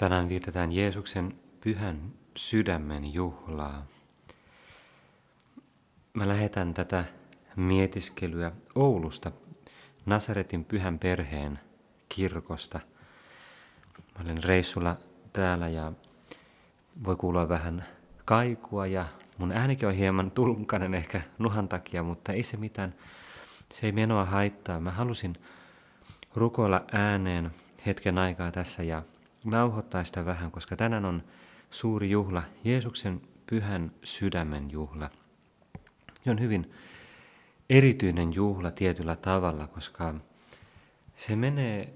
Tänään vietetään Jeesuksen pyhän sydämen juhlaa. Mä lähetän tätä mietiskelyä Oulusta, Nasaretin pyhän perheen kirkosta. Mä olen reissulla täällä ja voi kuulla vähän kaikua ja mun äänikin on hieman tulkanen ehkä nuhan takia, mutta ei se mitään. Se ei menoa haittaa. Mä halusin rukoilla ääneen hetken aikaa tässä ja nauhoittaa sitä vähän, koska tänään on suuri juhla, Jeesuksen pyhän sydämen juhla. Se on hyvin erityinen juhla tietyllä tavalla, koska se menee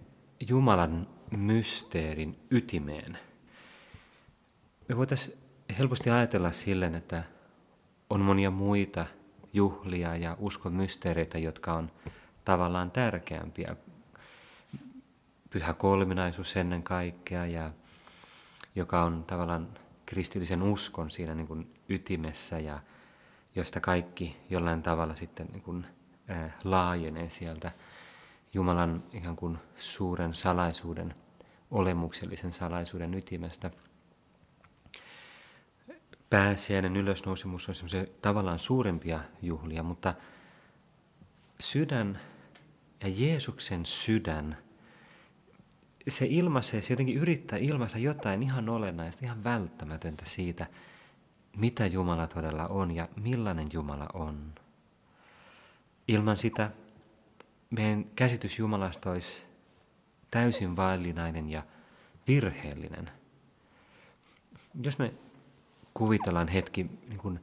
Jumalan mysteerin ytimeen. Me voitaisiin helposti ajatella silleen, että on monia muita juhlia ja uskon mysteereitä, jotka on tavallaan tärkeämpiä pyhä kolminaisuus ennen kaikkea, ja joka on tavallaan kristillisen uskon siinä niin kuin ytimessä ja josta kaikki jollain tavalla sitten niin kuin, äh, laajenee sieltä Jumalan ikään kuin suuren salaisuuden, olemuksellisen salaisuuden ytimestä. Pääsiäinen ylösnousemus on semmoisia tavallaan suurempia juhlia, mutta sydän ja Jeesuksen sydän – se ilmaisee, se jotenkin yrittää ilmaista jotain ihan olennaista, ihan välttämätöntä siitä, mitä Jumala todella on ja millainen Jumala on. Ilman sitä meidän käsitys Jumalasta olisi täysin vaillinainen ja virheellinen. Jos me kuvitellaan hetki, niin kuin,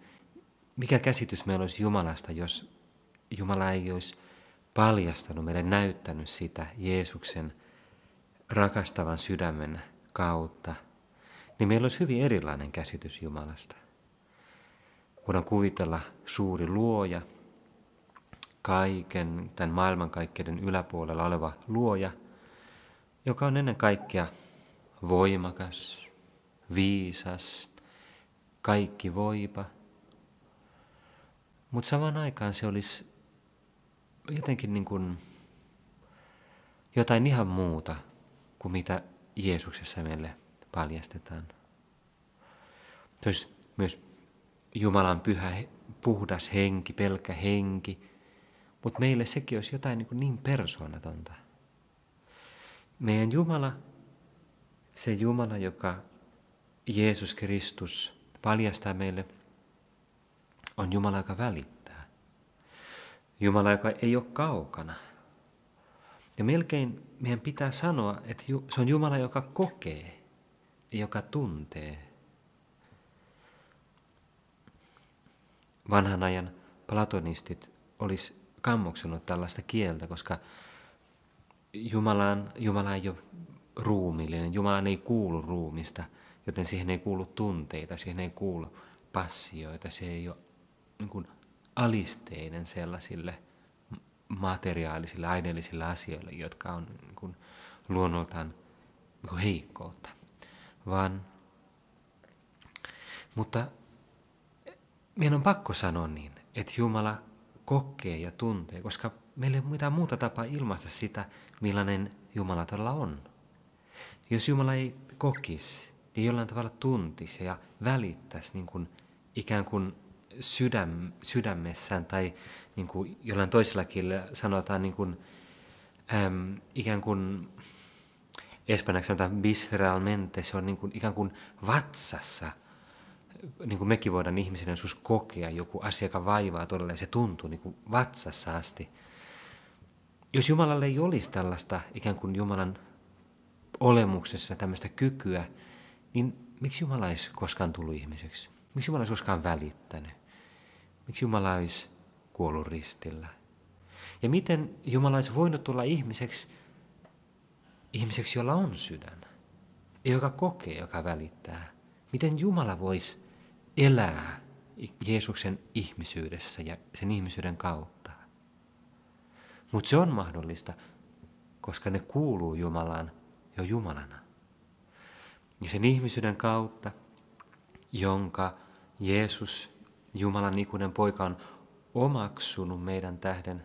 mikä käsitys meillä olisi Jumalasta, jos Jumala ei olisi paljastanut meille, näyttänyt sitä Jeesuksen rakastavan sydämen kautta, niin meillä olisi hyvin erilainen käsitys Jumalasta. Voidaan kuvitella suuri luoja, kaiken, tämän maailmankaikkeuden yläpuolella oleva luoja, joka on ennen kaikkea voimakas, viisas, kaikki voipa. Mutta samaan aikaan se olisi jotenkin niin kuin jotain ihan muuta kuin mitä Jeesuksessa meille paljastetaan. Se olisi myös Jumalan pyhä, puhdas henki, pelkkä henki, mutta meille sekin olisi jotain niin, niin persoonatonta. Meidän Jumala, se Jumala, joka Jeesus Kristus paljastaa meille, on Jumala, joka välittää. Jumala, joka ei ole kaukana – ja melkein meidän pitää sanoa, että se on Jumala, joka kokee ja joka tuntee. Vanhan ajan platonistit olisi kammoksunut tällaista kieltä, koska Jumalaan, Jumala ei ole ruumillinen, Jumalaan ei kuulu ruumista, joten siihen ei kuulu tunteita, siihen ei kuulu passioita, se ei ole niin kuin alisteinen sellaisille – materiaalisille, aineellisille asioille, jotka on niin kuin, luonnoltaan niin kuin heikkoutta. Vaan, mutta meidän on pakko sanoa niin, että Jumala kokee ja tuntee, koska meillä ei ole mitään muuta tapaa ilmaista sitä, millainen Jumala todella on. Jos Jumala ei kokisi, niin jollain tavalla tuntisi ja välittäisi niin kuin, ikään kuin sydäm, sydämessään tai niin kuin jollain toisella kielellä sanotaan niin kuin, äm, ikään kuin espanjaksi sanotaan visceralmente, se on niin kuin, ikään kuin vatsassa. Niin kuin mekin voidaan ihmisen joskus kokea joku asia, joka vaivaa todella, ja se tuntuu niin kuin vatsassa asti. Jos Jumalalle ei olisi tällaista ikään kuin Jumalan olemuksessa tämmöistä kykyä, niin miksi Jumala olisi koskaan tullut ihmiseksi? Miksi Jumala olisi koskaan välittänyt? Miksi Jumala olisi kuollut ristillä? Ja miten Jumala olisi voinut tulla ihmiseksi, ihmiseksi, jolla on sydän, joka kokee, joka välittää? Miten Jumala voisi elää Jeesuksen ihmisyydessä ja sen ihmisyyden kautta? Mutta se on mahdollista, koska ne kuuluu Jumalaan jo Jumalana. Ja sen ihmisyyden kautta, jonka Jeesus Jumalan ikuinen poika on omaksunut meidän tähden.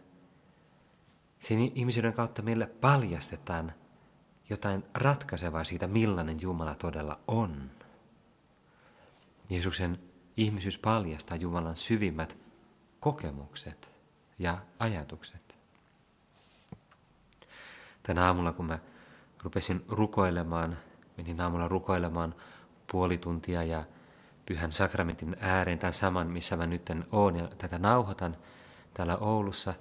Sen ihmisyyden kautta meille paljastetaan jotain ratkaisevaa siitä, millainen Jumala todella on. Jeesuksen ihmisyys paljastaa Jumalan syvimmät kokemukset ja ajatukset. Tänä aamulla, kun mä rupesin rukoilemaan, menin aamulla rukoilemaan puoli tuntia ja pyhän sakramentin ääreen, tämän saman, missä mä nyt oon ja tätä nauhoitan täällä Oulussa.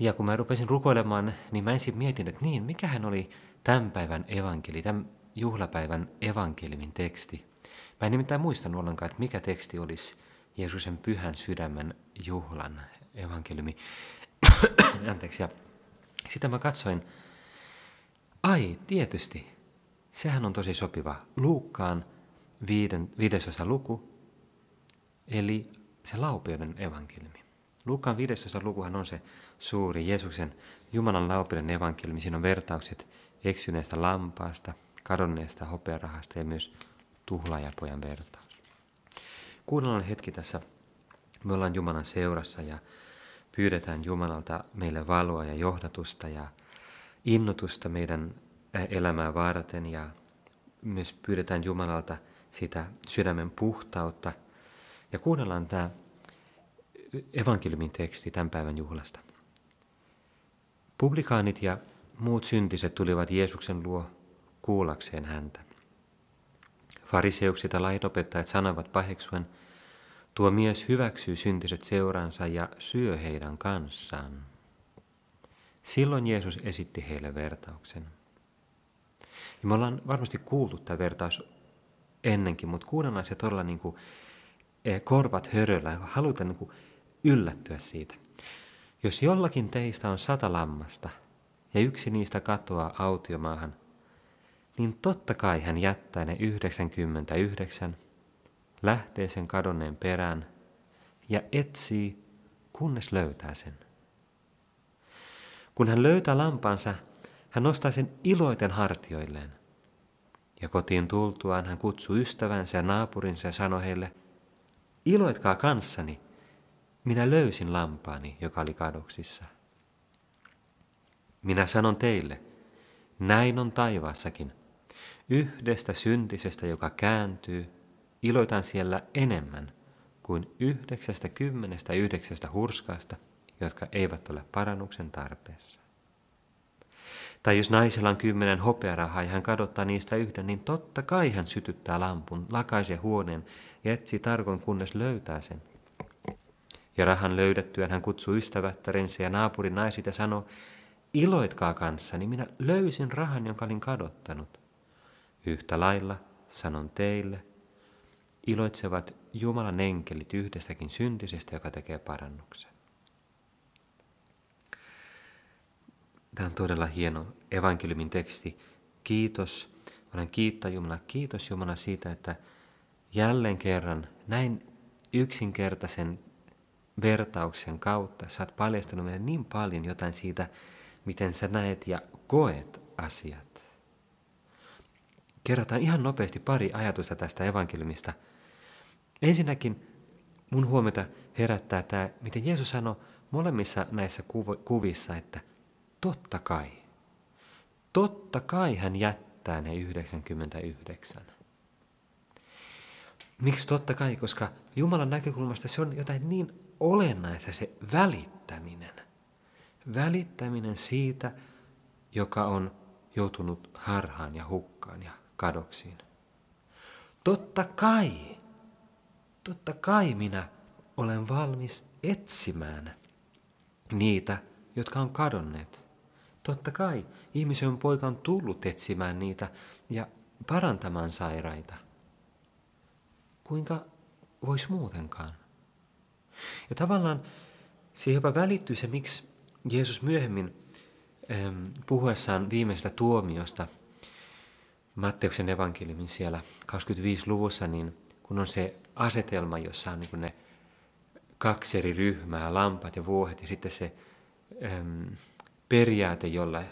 Ja kun mä rupesin rukoilemaan, niin mä ensin mietin, että niin, mikähän oli tämän päivän evankeli, tämän juhlapäivän evankelimin teksti. Mä en nimittäin muistanut ollenkaan, että mikä teksti olisi Jeesuksen pyhän sydämen juhlan evankeliumi. Anteeksi. Ja sitä mä katsoin, ai tietysti, sehän on tosi sopiva. Luukkaan viiden, viidesosa luku, eli se laupeuden evankeliumi. Luukkaan viidesosa lukuhan on se suuri Jeesuksen Jumalan laupeuden evankeliumi. Siinä on vertaukset eksyneestä lampaasta, kadonneesta hopearahasta ja myös tuhlaajapojan vertaus. Kuunnellaan hetki tässä. Me ollaan Jumalan seurassa ja pyydetään Jumalalta meille valoa ja johdatusta ja innotusta meidän elämää varten ja myös pyydetään Jumalalta sitä sydämen puhtautta. Ja kuunnellaan tämä evankeliumin teksti tämän päivän juhlasta. Publikaanit ja muut syntiset tulivat Jeesuksen luo kuullakseen häntä. Fariseukset ja laitopettajat sanovat paheksuen, tuo mies hyväksyy syntiset seuransa ja syö heidän kanssaan. Silloin Jeesus esitti heille vertauksen. Ja me ollaan varmasti kuultu tämä vertaus ennenkin, mutta se todella niin kuin eh, korvat höröllä, halutaan niin kuin yllättyä siitä. Jos jollakin teistä on sata lammasta ja yksi niistä katoaa autiomaahan, niin totta kai hän jättää ne 99, lähtee sen kadonneen perään ja etsii, kunnes löytää sen. Kun hän löytää lampansa, hän nostaa sen iloiten hartioilleen. Ja kotiin tultuaan hän kutsuu ystävänsä ja naapurinsa ja sanoi heille, iloitkaa kanssani, minä löysin lampaani, joka oli kadoksissa. Minä sanon teille, näin on taivaassakin. Yhdestä syntisestä, joka kääntyy, iloitan siellä enemmän kuin yhdeksästä kymmenestä yhdeksästä hurskaasta, jotka eivät ole parannuksen tarpeessa. Tai jos naisella on kymmenen hopearahaa ja hän kadottaa niistä yhden, niin totta kai hän sytyttää lampun, lakaisee huoneen ja etsii tarkoin, kunnes löytää sen. Ja rahan löydettyään hän kutsuu ystävättärinsä ja naapurin naisit ja sanoo, iloitkaa kanssani, minä löysin rahan, jonka olin kadottanut. Yhtä lailla sanon teille, iloitsevat Jumalan enkelit yhdestäkin syntisestä, joka tekee parannuksen. Tämä on todella hieno evankeliumin teksti. Kiitos. Olen kiittää Jumala. Kiitos Jumala siitä, että jälleen kerran näin yksinkertaisen vertauksen kautta sä oot paljastanut meille niin paljon jotain siitä, miten sä näet ja koet asiat. Kerrotaan ihan nopeasti pari ajatusta tästä evankeliumista. Ensinnäkin mun huomiota herättää tämä, miten Jeesus sanoi molemmissa näissä kuvissa, että totta kai. Totta kai hän jättää ne 99. Miksi totta kai? Koska Jumalan näkökulmasta se on jotain niin olennaista se välittäminen. Välittäminen siitä, joka on joutunut harhaan ja hukkaan ja kadoksiin. Totta kai, totta kai minä olen valmis etsimään niitä, jotka on kadonneet. Totta kai ihmisen poika on tullut etsimään niitä ja parantamaan sairaita. Kuinka voisi muutenkaan? Ja tavallaan siihen jopa välittyy se, miksi Jeesus myöhemmin ähm, puhuessaan viimeisestä tuomiosta Matteuksen evankeliumin siellä 25-luvussa, niin kun on se asetelma, jossa on niin ne kaksi eri ryhmää, lampat ja vuohet, ja sitten se äm, periaate, jolla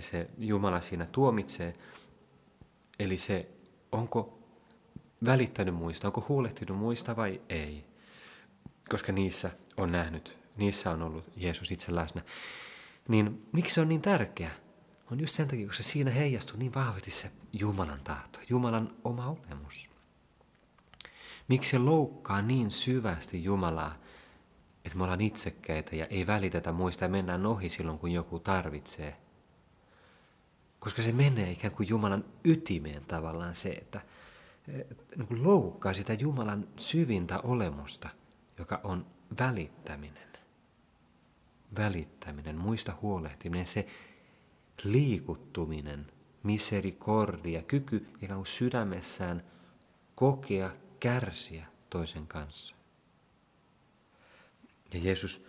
se Jumala siinä tuomitsee, eli se, onko välittänyt muista, onko huolehtinut muista vai ei koska niissä on nähnyt, niissä on ollut Jeesus itse läsnä. Niin miksi se on niin tärkeä? on just sen takia, koska siinä heijastuu niin vahvasti se Jumalan tahto, Jumalan oma olemus. Miksi se loukkaa niin syvästi Jumalaa, että me ollaan itsekkäitä ja ei välitetä muista ja mennään ohi silloin, kun joku tarvitsee. Koska se menee ikään kuin Jumalan ytimeen tavallaan se, että niin kuin loukkaa sitä Jumalan syvintä olemusta, joka on välittäminen. Välittäminen, muista huolehtiminen, se liikuttuminen, miserikordia, kyky ikään kuin sydämessään kokea, kärsiä toisen kanssa. Ja Jeesus,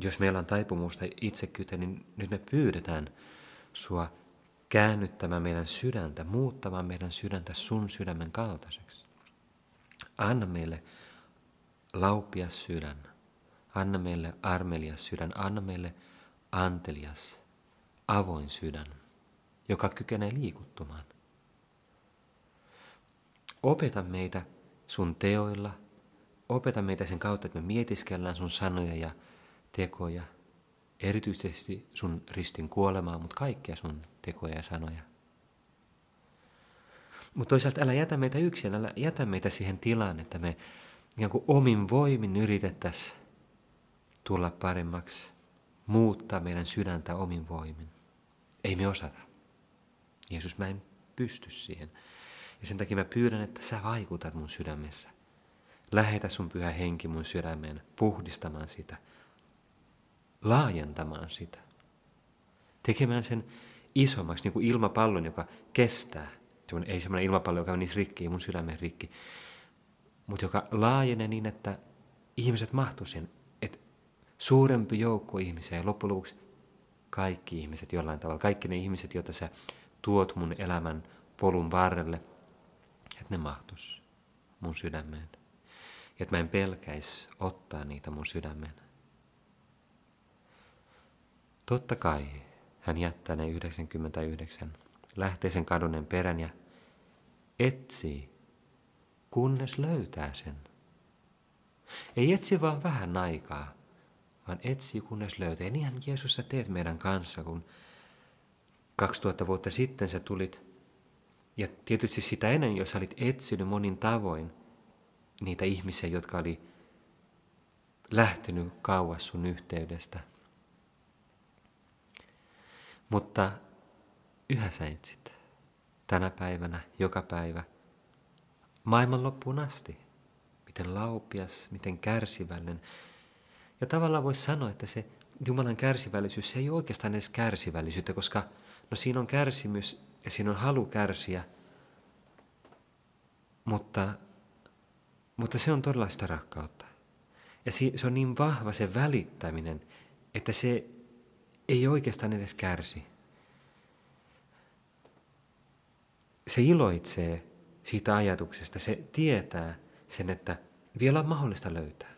jos meillä on taipumusta itsekyyteen, niin nyt me pyydetään sua käännyttämään meidän sydäntä, muuttamaan meidän sydäntä sun sydämen kaltaiseksi. Anna meille laupias sydän, anna meille armelias sydän, anna meille antelias, avoin sydän, joka kykenee liikuttumaan. Opeta meitä sun teoilla, opeta meitä sen kautta, että me mietiskellään sun sanoja ja tekoja, erityisesti sun ristin kuolemaa, mutta kaikkia sun tekoja ja sanoja. Mutta toisaalta älä jätä meitä yksin, älä jätä meitä siihen tilaan, että me ikään kuin omin voimin yritettäisiin tulla paremmaksi, muuttaa meidän sydäntä omin voimin. Ei me osata. Jeesus, mä en pysty siihen. Ja sen takia mä pyydän, että sä vaikutat mun sydämessä. Lähetä sun pyhä henki mun sydämeen puhdistamaan sitä, laajentamaan sitä, tekemään sen isommaksi, niin kuin ilmapallon, joka kestää. Ei semmoinen ilmapallo, joka menisi rikki, mun sydämen rikki, mutta joka laajenee niin, että ihmiset mahtuisivat sen, että suurempi joukko ihmisiä ja loppujen lopuksi kaikki ihmiset jollain tavalla, kaikki ne ihmiset, joita sä tuot mun elämän polun varrelle, että ne mahtus mun sydämeen. Ja että mä en pelkäisi ottaa niitä mun sydämeen. Totta kai hän jättää ne 99, lähtee sen perän ja etsii, kunnes löytää sen. Ei etsi vaan vähän aikaa, vaan etsii kunnes löytää. Ja niinhän Jeesus sä teet meidän kanssa, kun 2000 vuotta sitten sä tulit, ja tietysti sitä ennen, jos sä olit etsinyt monin tavoin niitä ihmisiä, jotka oli lähtenyt kauas sun yhteydestä. Mutta yhä sä etsit. Tänä päivänä, joka päivä, maailman loppuun asti. Miten laupias, miten kärsivällinen. Ja tavallaan voisi sanoa, että se Jumalan kärsivällisyys, se ei ole oikeastaan edes kärsivällisyyttä, koska no siinä on kärsimys ja siinä on halu kärsiä, mutta, mutta se on todella sitä rakkautta. Ja se on niin vahva se välittäminen, että se ei oikeastaan edes kärsi. Se iloitsee siitä ajatuksesta, se tietää sen, että vielä on mahdollista löytää.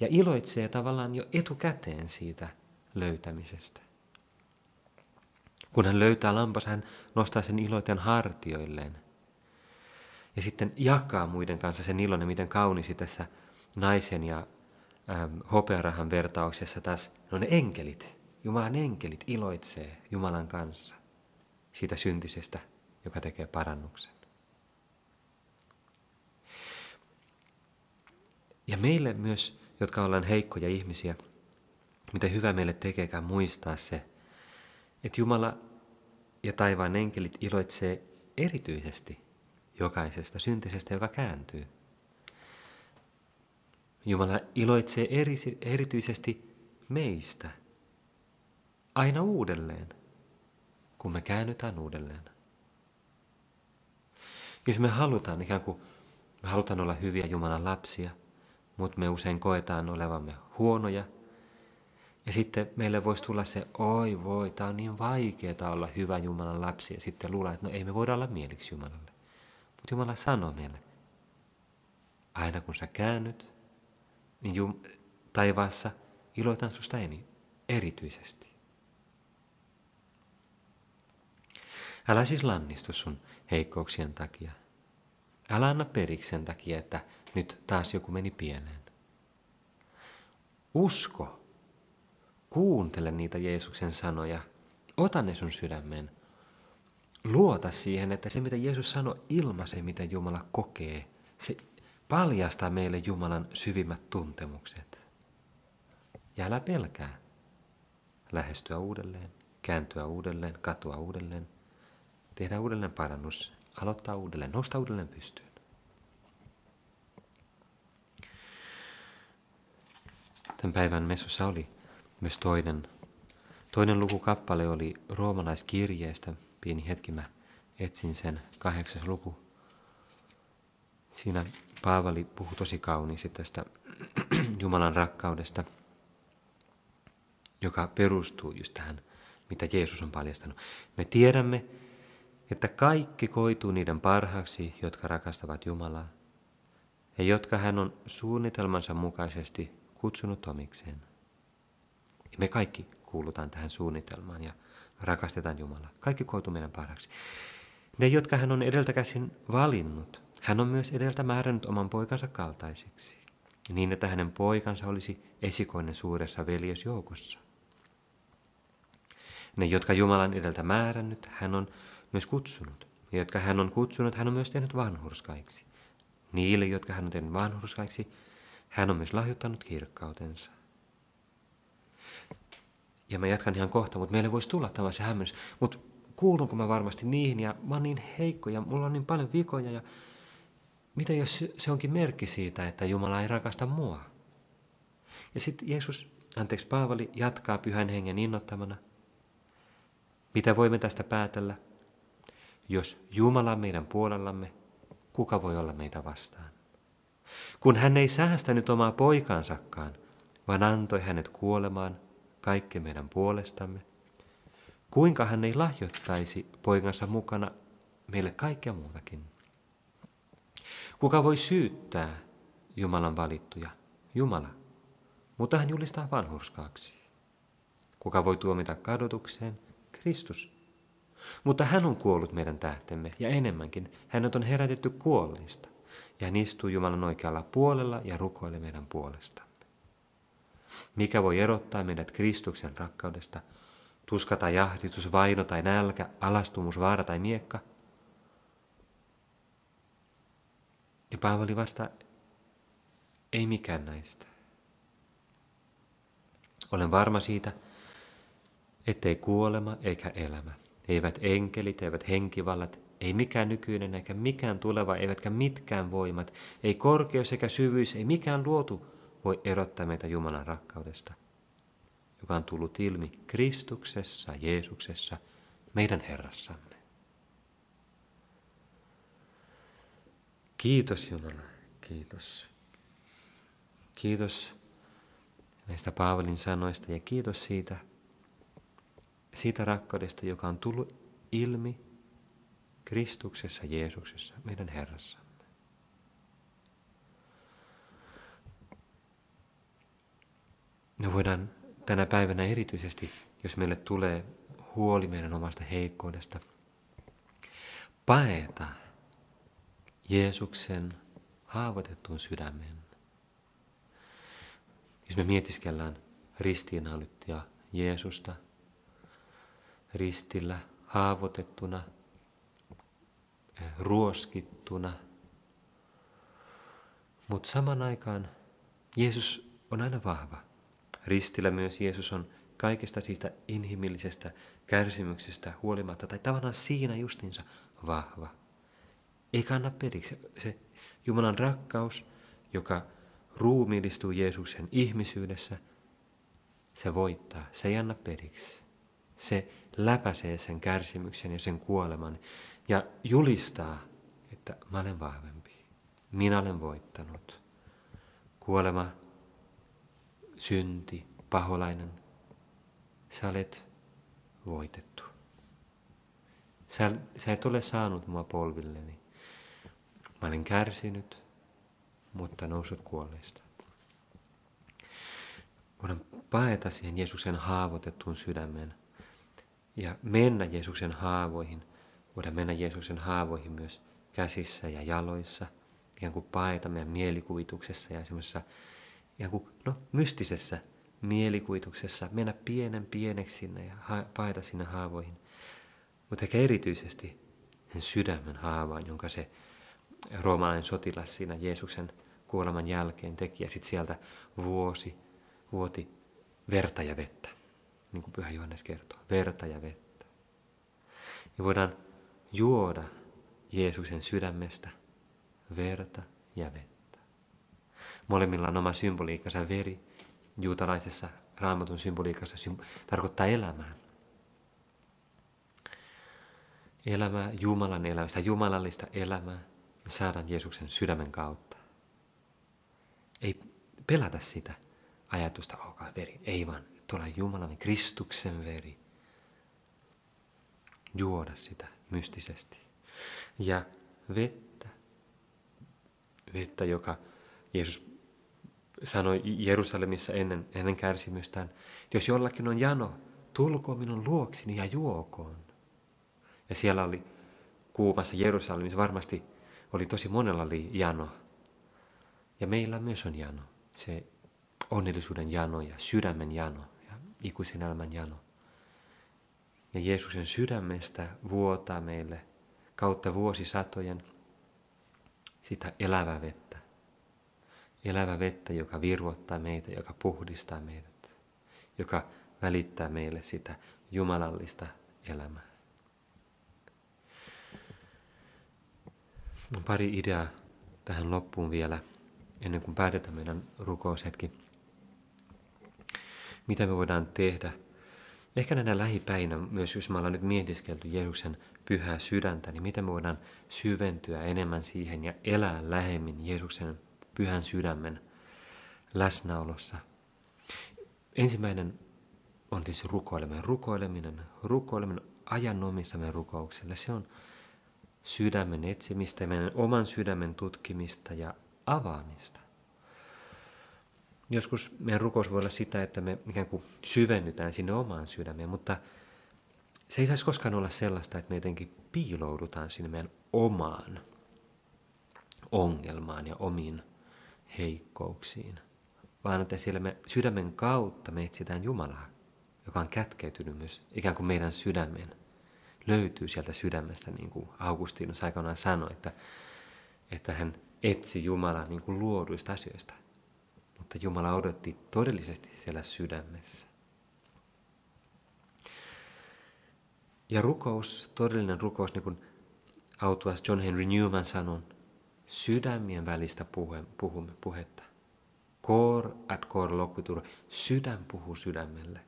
Ja iloitsee tavallaan jo etukäteen siitä löytämisestä. Kun hän löytää lampas, hän nostaa sen iloiten hartioilleen. Ja sitten jakaa muiden kanssa sen ilon, miten kaunisi tässä naisen ja ähm, hopearahan vertauksessa taas no ne enkelit, Jumalan enkelit iloitsee Jumalan kanssa siitä syntisestä, joka tekee parannuksen. Ja meille myös, jotka ollaan heikkoja ihmisiä, mitä hyvä meille tekeekään muistaa se, että Jumala ja taivaan enkelit iloitsee erityisesti jokaisesta syntisestä, joka kääntyy. Jumala iloitsee eri, erityisesti meistä aina uudelleen, kun me käännytään uudelleen. Jos me halutaan ikään kuin, me halutaan olla hyviä Jumalan lapsia, mutta me usein koetaan olevamme huonoja. Ja sitten meille voisi tulla se, oi voi, tämä on niin vaikeaa olla hyvä Jumalan lapsi. Ja sitten luulla, että no ei me voida olla mieliksi Jumalalle. Jumala sanoo meille, aina kun sä käännyt, niin Jum- taivaassa iloitan susta eni, erityisesti. Älä siis lannistu sun heikkouksien takia. Älä anna periksi sen takia, että nyt taas joku meni pieneen. Usko. Kuuntele niitä Jeesuksen sanoja. Ota ne sun sydämeen. Luota siihen, että se mitä Jeesus sanoi ilmaisee, mitä Jumala kokee. Se paljastaa meille Jumalan syvimmät tuntemukset. Ja älä pelkää. Lähestyä uudelleen, kääntyä uudelleen, katua uudelleen, tehdä uudelleen parannus, aloittaa uudelleen, nousta uudelleen pystyyn. Tämän päivän messussa oli myös toinen, toinen lukukappale oli roomalaiskirjeestä. Pieni hetki mä etsin sen, kahdeksas luku. Siinä Paavali puhui tosi kauniisti tästä Jumalan rakkaudesta, joka perustuu just tähän, mitä Jeesus on paljastanut. Me tiedämme, että kaikki koituu niiden parhaaksi, jotka rakastavat Jumalaa, ja jotka hän on suunnitelmansa mukaisesti kutsunut omikseen. Me kaikki kuulutaan tähän suunnitelmaan ja rakastetaan Jumalaa. Kaikki koituu meidän parhaaksi. Ne, jotka hän on edeltä käsin valinnut, hän on myös edeltä määrännyt oman poikansa kaltaisiksi, niin että hänen poikansa olisi esikoinen suuressa veljesjoukossa. Ne, jotka Jumalan edeltä määrännyt, hän on myös kutsunut. Ja jotka hän on kutsunut, hän on myös tehnyt vanhurskaiksi. Niille, jotka hän on tehnyt vanhurskaiksi, hän on myös lahjoittanut kirkkautensa. Ja mä jatkan ihan kohta, mutta meille voisi tulla tämä se hämmennys. Mutta kuulunko mä varmasti niihin ja mä oon niin heikko ja mulla on niin paljon vikoja ja mitä jos se onkin merkki siitä, että Jumala ei rakasta mua? Ja sitten Jeesus, anteeksi Paavali, jatkaa pyhän hengen innottamana. Mitä voimme tästä päätellä? Jos Jumala on meidän puolellamme, kuka voi olla meitä vastaan? Kun hän ei säästänyt omaa poikansakaan, vaan antoi hänet kuolemaan kaikki meidän puolestamme, kuinka hän ei lahjoittaisi poikansa mukana meille kaikkea muutakin? Kuka voi syyttää Jumalan valittuja? Jumala. Mutta hän julistaa vanhurskaaksi. Kuka voi tuomita kadotukseen? Kristus. Mutta hän on kuollut meidän tähtemme, ja enemmänkin, hänet on herätetty kuolleista, ja hän istuu Jumalan oikealla puolella ja rukoilee meidän puolestamme. Mikä voi erottaa meidät Kristuksen rakkaudesta? Tuska tai jahditus, vaino tai nälkä, alastumus, vaara tai miekka? Ja Paavali vasta, ei mikään näistä. Olen varma siitä, ettei kuolema eikä elämä, eivät enkelit, eivät henkivallat, ei mikään nykyinen eikä mikään tuleva, eivätkä mitkään voimat, ei korkeus eikä syvyys, ei mikään luotu voi erottaa meitä Jumalan rakkaudesta, joka on tullut ilmi Kristuksessa, Jeesuksessa, meidän Herrassamme. Kiitos Jumala, kiitos. Kiitos näistä Paavalin sanoista ja kiitos siitä, siitä rakkaudesta, joka on tullut ilmi Kristuksessa, Jeesuksessa, meidän Herrassamme. Me voidaan tänä päivänä erityisesti, jos meille tulee huoli meidän omasta heikkoudesta, paeta Jeesuksen haavoitettuun sydämen. Jos me mietiskellään ristiinnaulittia Jeesusta ristillä haavoitettuna, ruoskittuna, mutta saman aikaan Jeesus on aina vahva. Ristillä myös Jeesus on kaikesta siitä inhimillisestä kärsimyksestä huolimatta, tai tavallaan siinä justinsa vahva. Ei kanna periksi. Se Jumalan rakkaus, joka ruumiillistuu Jeesuksen ihmisyydessä, se voittaa, se ei anna periksi. Se läpäisee sen kärsimyksen ja sen kuoleman ja julistaa, että mä olen vahvempi. Minä olen voittanut. Kuolema synti, paholainen, sä olet voitettu. Sä, sä et ole saanut mua polvilleni. Mä olen kärsinyt, mutta noussut kuolleista. Voidaan paeta siihen Jeesuksen haavoitettuun sydämeen ja mennä Jeesuksen haavoihin. Voidaan mennä Jeesuksen haavoihin myös käsissä ja jaloissa, ikään kuin paeta meidän mielikuvituksessa ja semmoisessa ikään kuin, no, mystisessä mielikuvituksessa mennä pienen pieneksi sinne ja ha- paeta sinne haavoihin. Mutta ehkä erityisesti sen sydämen haavaan, jonka se roomalainen sotilas siinä Jeesuksen kuoleman jälkeen teki. Ja sitten sieltä vuosi, vuoti verta ja vettä, niin kuin Pyhä Johannes kertoo, verta ja vettä. Ja voidaan juoda Jeesuksen sydämestä verta ja vettä. Molemmilla on oma symboliikkansa veri. Juutalaisessa raamatun symboliikassa tarkoittaa elämää. Elämää, Jumalan elämää, sitä jumalallista elämää me saadaan Jeesuksen sydämen kautta. Ei pelätä sitä ajatusta, olkaa veri. Ei vaan, tuolla Jumalan Kristuksen veri. Juoda sitä mystisesti. Ja vettä, vettä, joka Jeesus sanoi Jerusalemissa ennen, ennen kärsimystään, että jos jollakin on jano, tulkoon minun luoksini ja juokoon. Ja siellä oli kuumassa Jerusalemissa varmasti oli tosi monella oli jano. Ja meillä myös on jano. Se onnellisuuden jano ja sydämen jano ja ikuisen elämän jano. Ja Jeesuksen sydämestä vuotaa meille kautta vuosisatojen sitä elävää vettä. Elävä vettä, joka virvoittaa meitä, joka puhdistaa meidät, joka välittää meille sitä jumalallista elämää. No, pari ideaa tähän loppuun vielä, ennen kuin päätetään meidän rukoushetki. Mitä me voidaan tehdä? Ehkä näinä lähipäinä, myös jos me ollaan nyt mietiskelty Jeesuksen pyhää sydäntä, niin miten me voidaan syventyä enemmän siihen ja elää lähemmin Jeesuksen pyhän sydämen läsnäolossa. Ensimmäinen on tietysti rukoileminen. Rukoileminen, rukoileminen ajanomistamme rukoukselle. Se on sydämen etsimistä, meidän oman sydämen tutkimista ja avaamista. Joskus meidän rukous voi olla sitä, että me ikään kuin syvennytään sinne omaan sydämeen, mutta se ei saisi koskaan olla sellaista, että me jotenkin piiloudutaan sinne meidän omaan ongelmaan ja omiin heikkouksiin, vaan että siellä me sydämen kautta me etsitään Jumalaa, joka on kätkeytynyt myös ikään kuin meidän sydämeen löytyy sieltä sydämestä, niin kuin Augustinus aikanaan sanoi, että, että hän etsi Jumalaa niin kuin luoduista asioista. Mutta Jumala odotti todellisesti siellä sydämessä. Ja rukous, todellinen rukous, niin kuin autuas John Henry Newman sanoi, sydämien välistä puhe, puhumme, puhetta. Kor at kor lokutur, sydän puhuu sydämelle.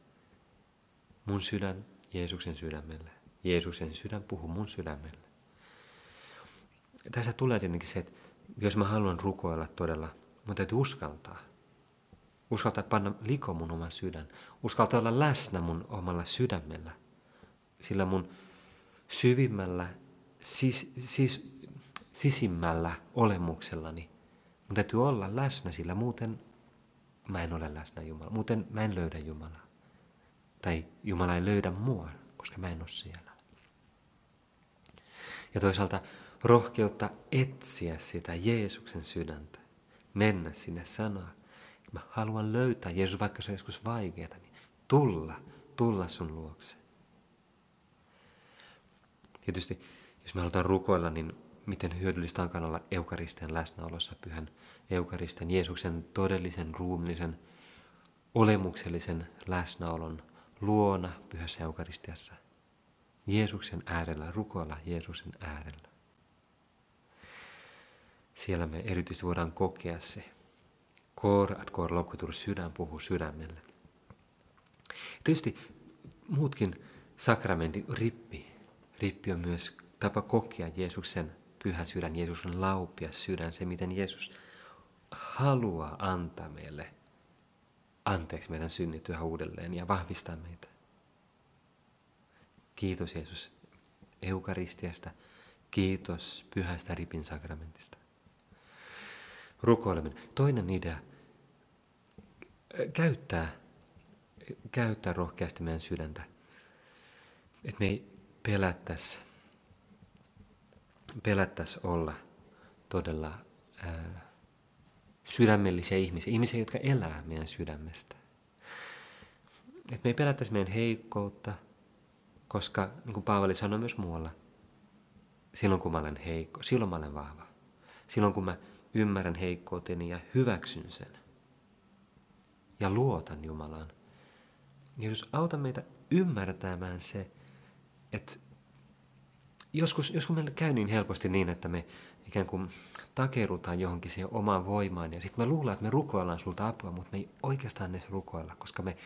Mun sydän Jeesuksen sydämelle. Jeesuksen sydän puhuu mun sydämelle. Tässä tulee tietenkin se, että jos mä haluan rukoilla todella, mun täytyy uskaltaa. Uskaltaa panna liko mun oman sydän. Uskaltaa olla läsnä mun omalla sydämellä. Sillä mun syvimmällä, sis, sis, sisimmällä olemuksellani mun täytyy olla läsnä, sillä muuten mä en ole läsnä Jumala. Muuten mä en löydä Jumalaa. Tai Jumala ei löydä mua, koska mä en ole siellä ja toisaalta rohkeutta etsiä sitä Jeesuksen sydäntä. Mennä sinne sanoa, mä haluan löytää Jeesus, vaikka se on joskus vaikeaa, niin tulla, tulla sun luokse. Tietysti, jos me halutaan rukoilla, niin miten hyödyllistä onkaan olla eukaristian läsnäolossa, pyhän eukaristian, Jeesuksen todellisen, ruumillisen, olemuksellisen läsnäolon luona pyhässä eukaristiassa – Jeesuksen äärellä, rukoilla Jeesuksen äärellä. Siellä me erityisesti voidaan kokea se. Kor at kor lokutur, sydän puhuu sydämelle. Tietysti muutkin sakramentit, rippi. Rippi on myös tapa kokea Jeesuksen pyhä sydän, Jeesuksen laupia sydän, se miten Jeesus haluaa antaa meille anteeksi meidän synnit yhä uudelleen ja vahvistaa meitä. Kiitos Jeesus eukaristiasta. Kiitos pyhästä ripin sakramentista. Rukoileminen. Toinen idea. Käyttää, käyttää rohkeasti meidän sydäntä. Että me ei pelättäisi pelättäisi olla todella ää, sydämellisiä ihmisiä, ihmisiä, jotka elää meidän sydämestä. että me ei pelättäisi meidän heikkoutta, koska niin kuin Paavali sanoi myös muualla, silloin kun mä olen heikko, silloin mä olen vahva. Silloin kun mä ymmärrän heikkouteni ja hyväksyn sen ja luotan Jumalaan. Jeesus, auta meitä ymmärtämään se, että joskus, joskus meillä käy niin helposti niin, että me ikään kuin takerutaan johonkin siihen omaan voimaan ja sitten me luullaan, että me rukoillaan sulta apua, mutta me ei oikeastaan edes rukoilla, koska me,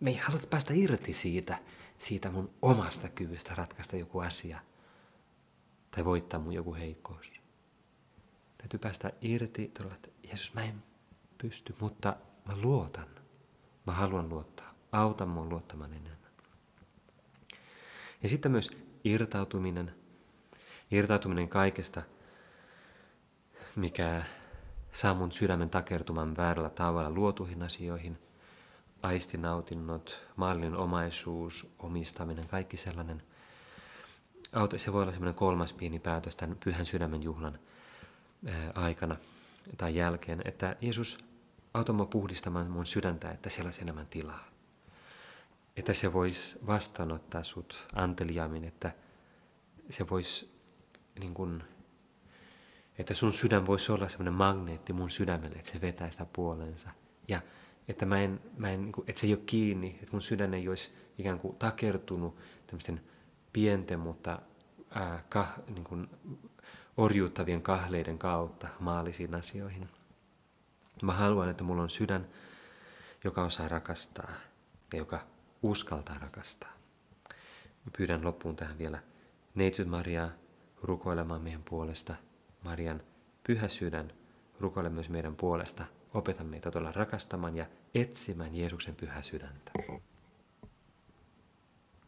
me ei haluta päästä irti siitä, siitä mun omasta kyvystä ratkaista joku asia tai voittaa mun joku heikkous. Täytyy päästä irti, todella, että Jeesus, mä en pysty, mutta mä luotan. Mä haluan luottaa. Auta mua luottamaan enemmän. Ja sitten myös irtautuminen. Irtautuminen kaikesta, mikä saa mun sydämen takertumaan väärällä tavalla luotuihin asioihin. Aistinautinnot, maallinen omaisuus, omistaminen, kaikki sellainen. Se voi olla semmoinen kolmas pieni päätös tämän pyhän sydämen juhlan aikana tai jälkeen, että Jeesus auta mua puhdistamaan mun sydäntä, että siellä olisi enemmän tilaa. Että se voisi vastaanottaa sut anteliaammin, että se voisi niin kun, että sun sydän voisi olla semmoinen magneetti mun sydämelle, että se vetää sitä puolensa. Ja että, mä en, mä en, niin että se ei ole kiinni, että mun sydän ei olisi ikään kuin takertunut tämmöisten pienten, mutta ää, kah, niin kuin orjuuttavien kahleiden kautta maallisiin asioihin. Mä haluan, että mulla on sydän, joka osaa rakastaa ja joka uskaltaa rakastaa. Pyydän loppuun tähän vielä Neitsyt Mariaa rukoilemaan meidän puolesta. Marian pyhä sydän rukoile myös meidän puolesta. Opeta meitä todella rakastamaan ja etsimään Jeesuksen pyhä sydäntä.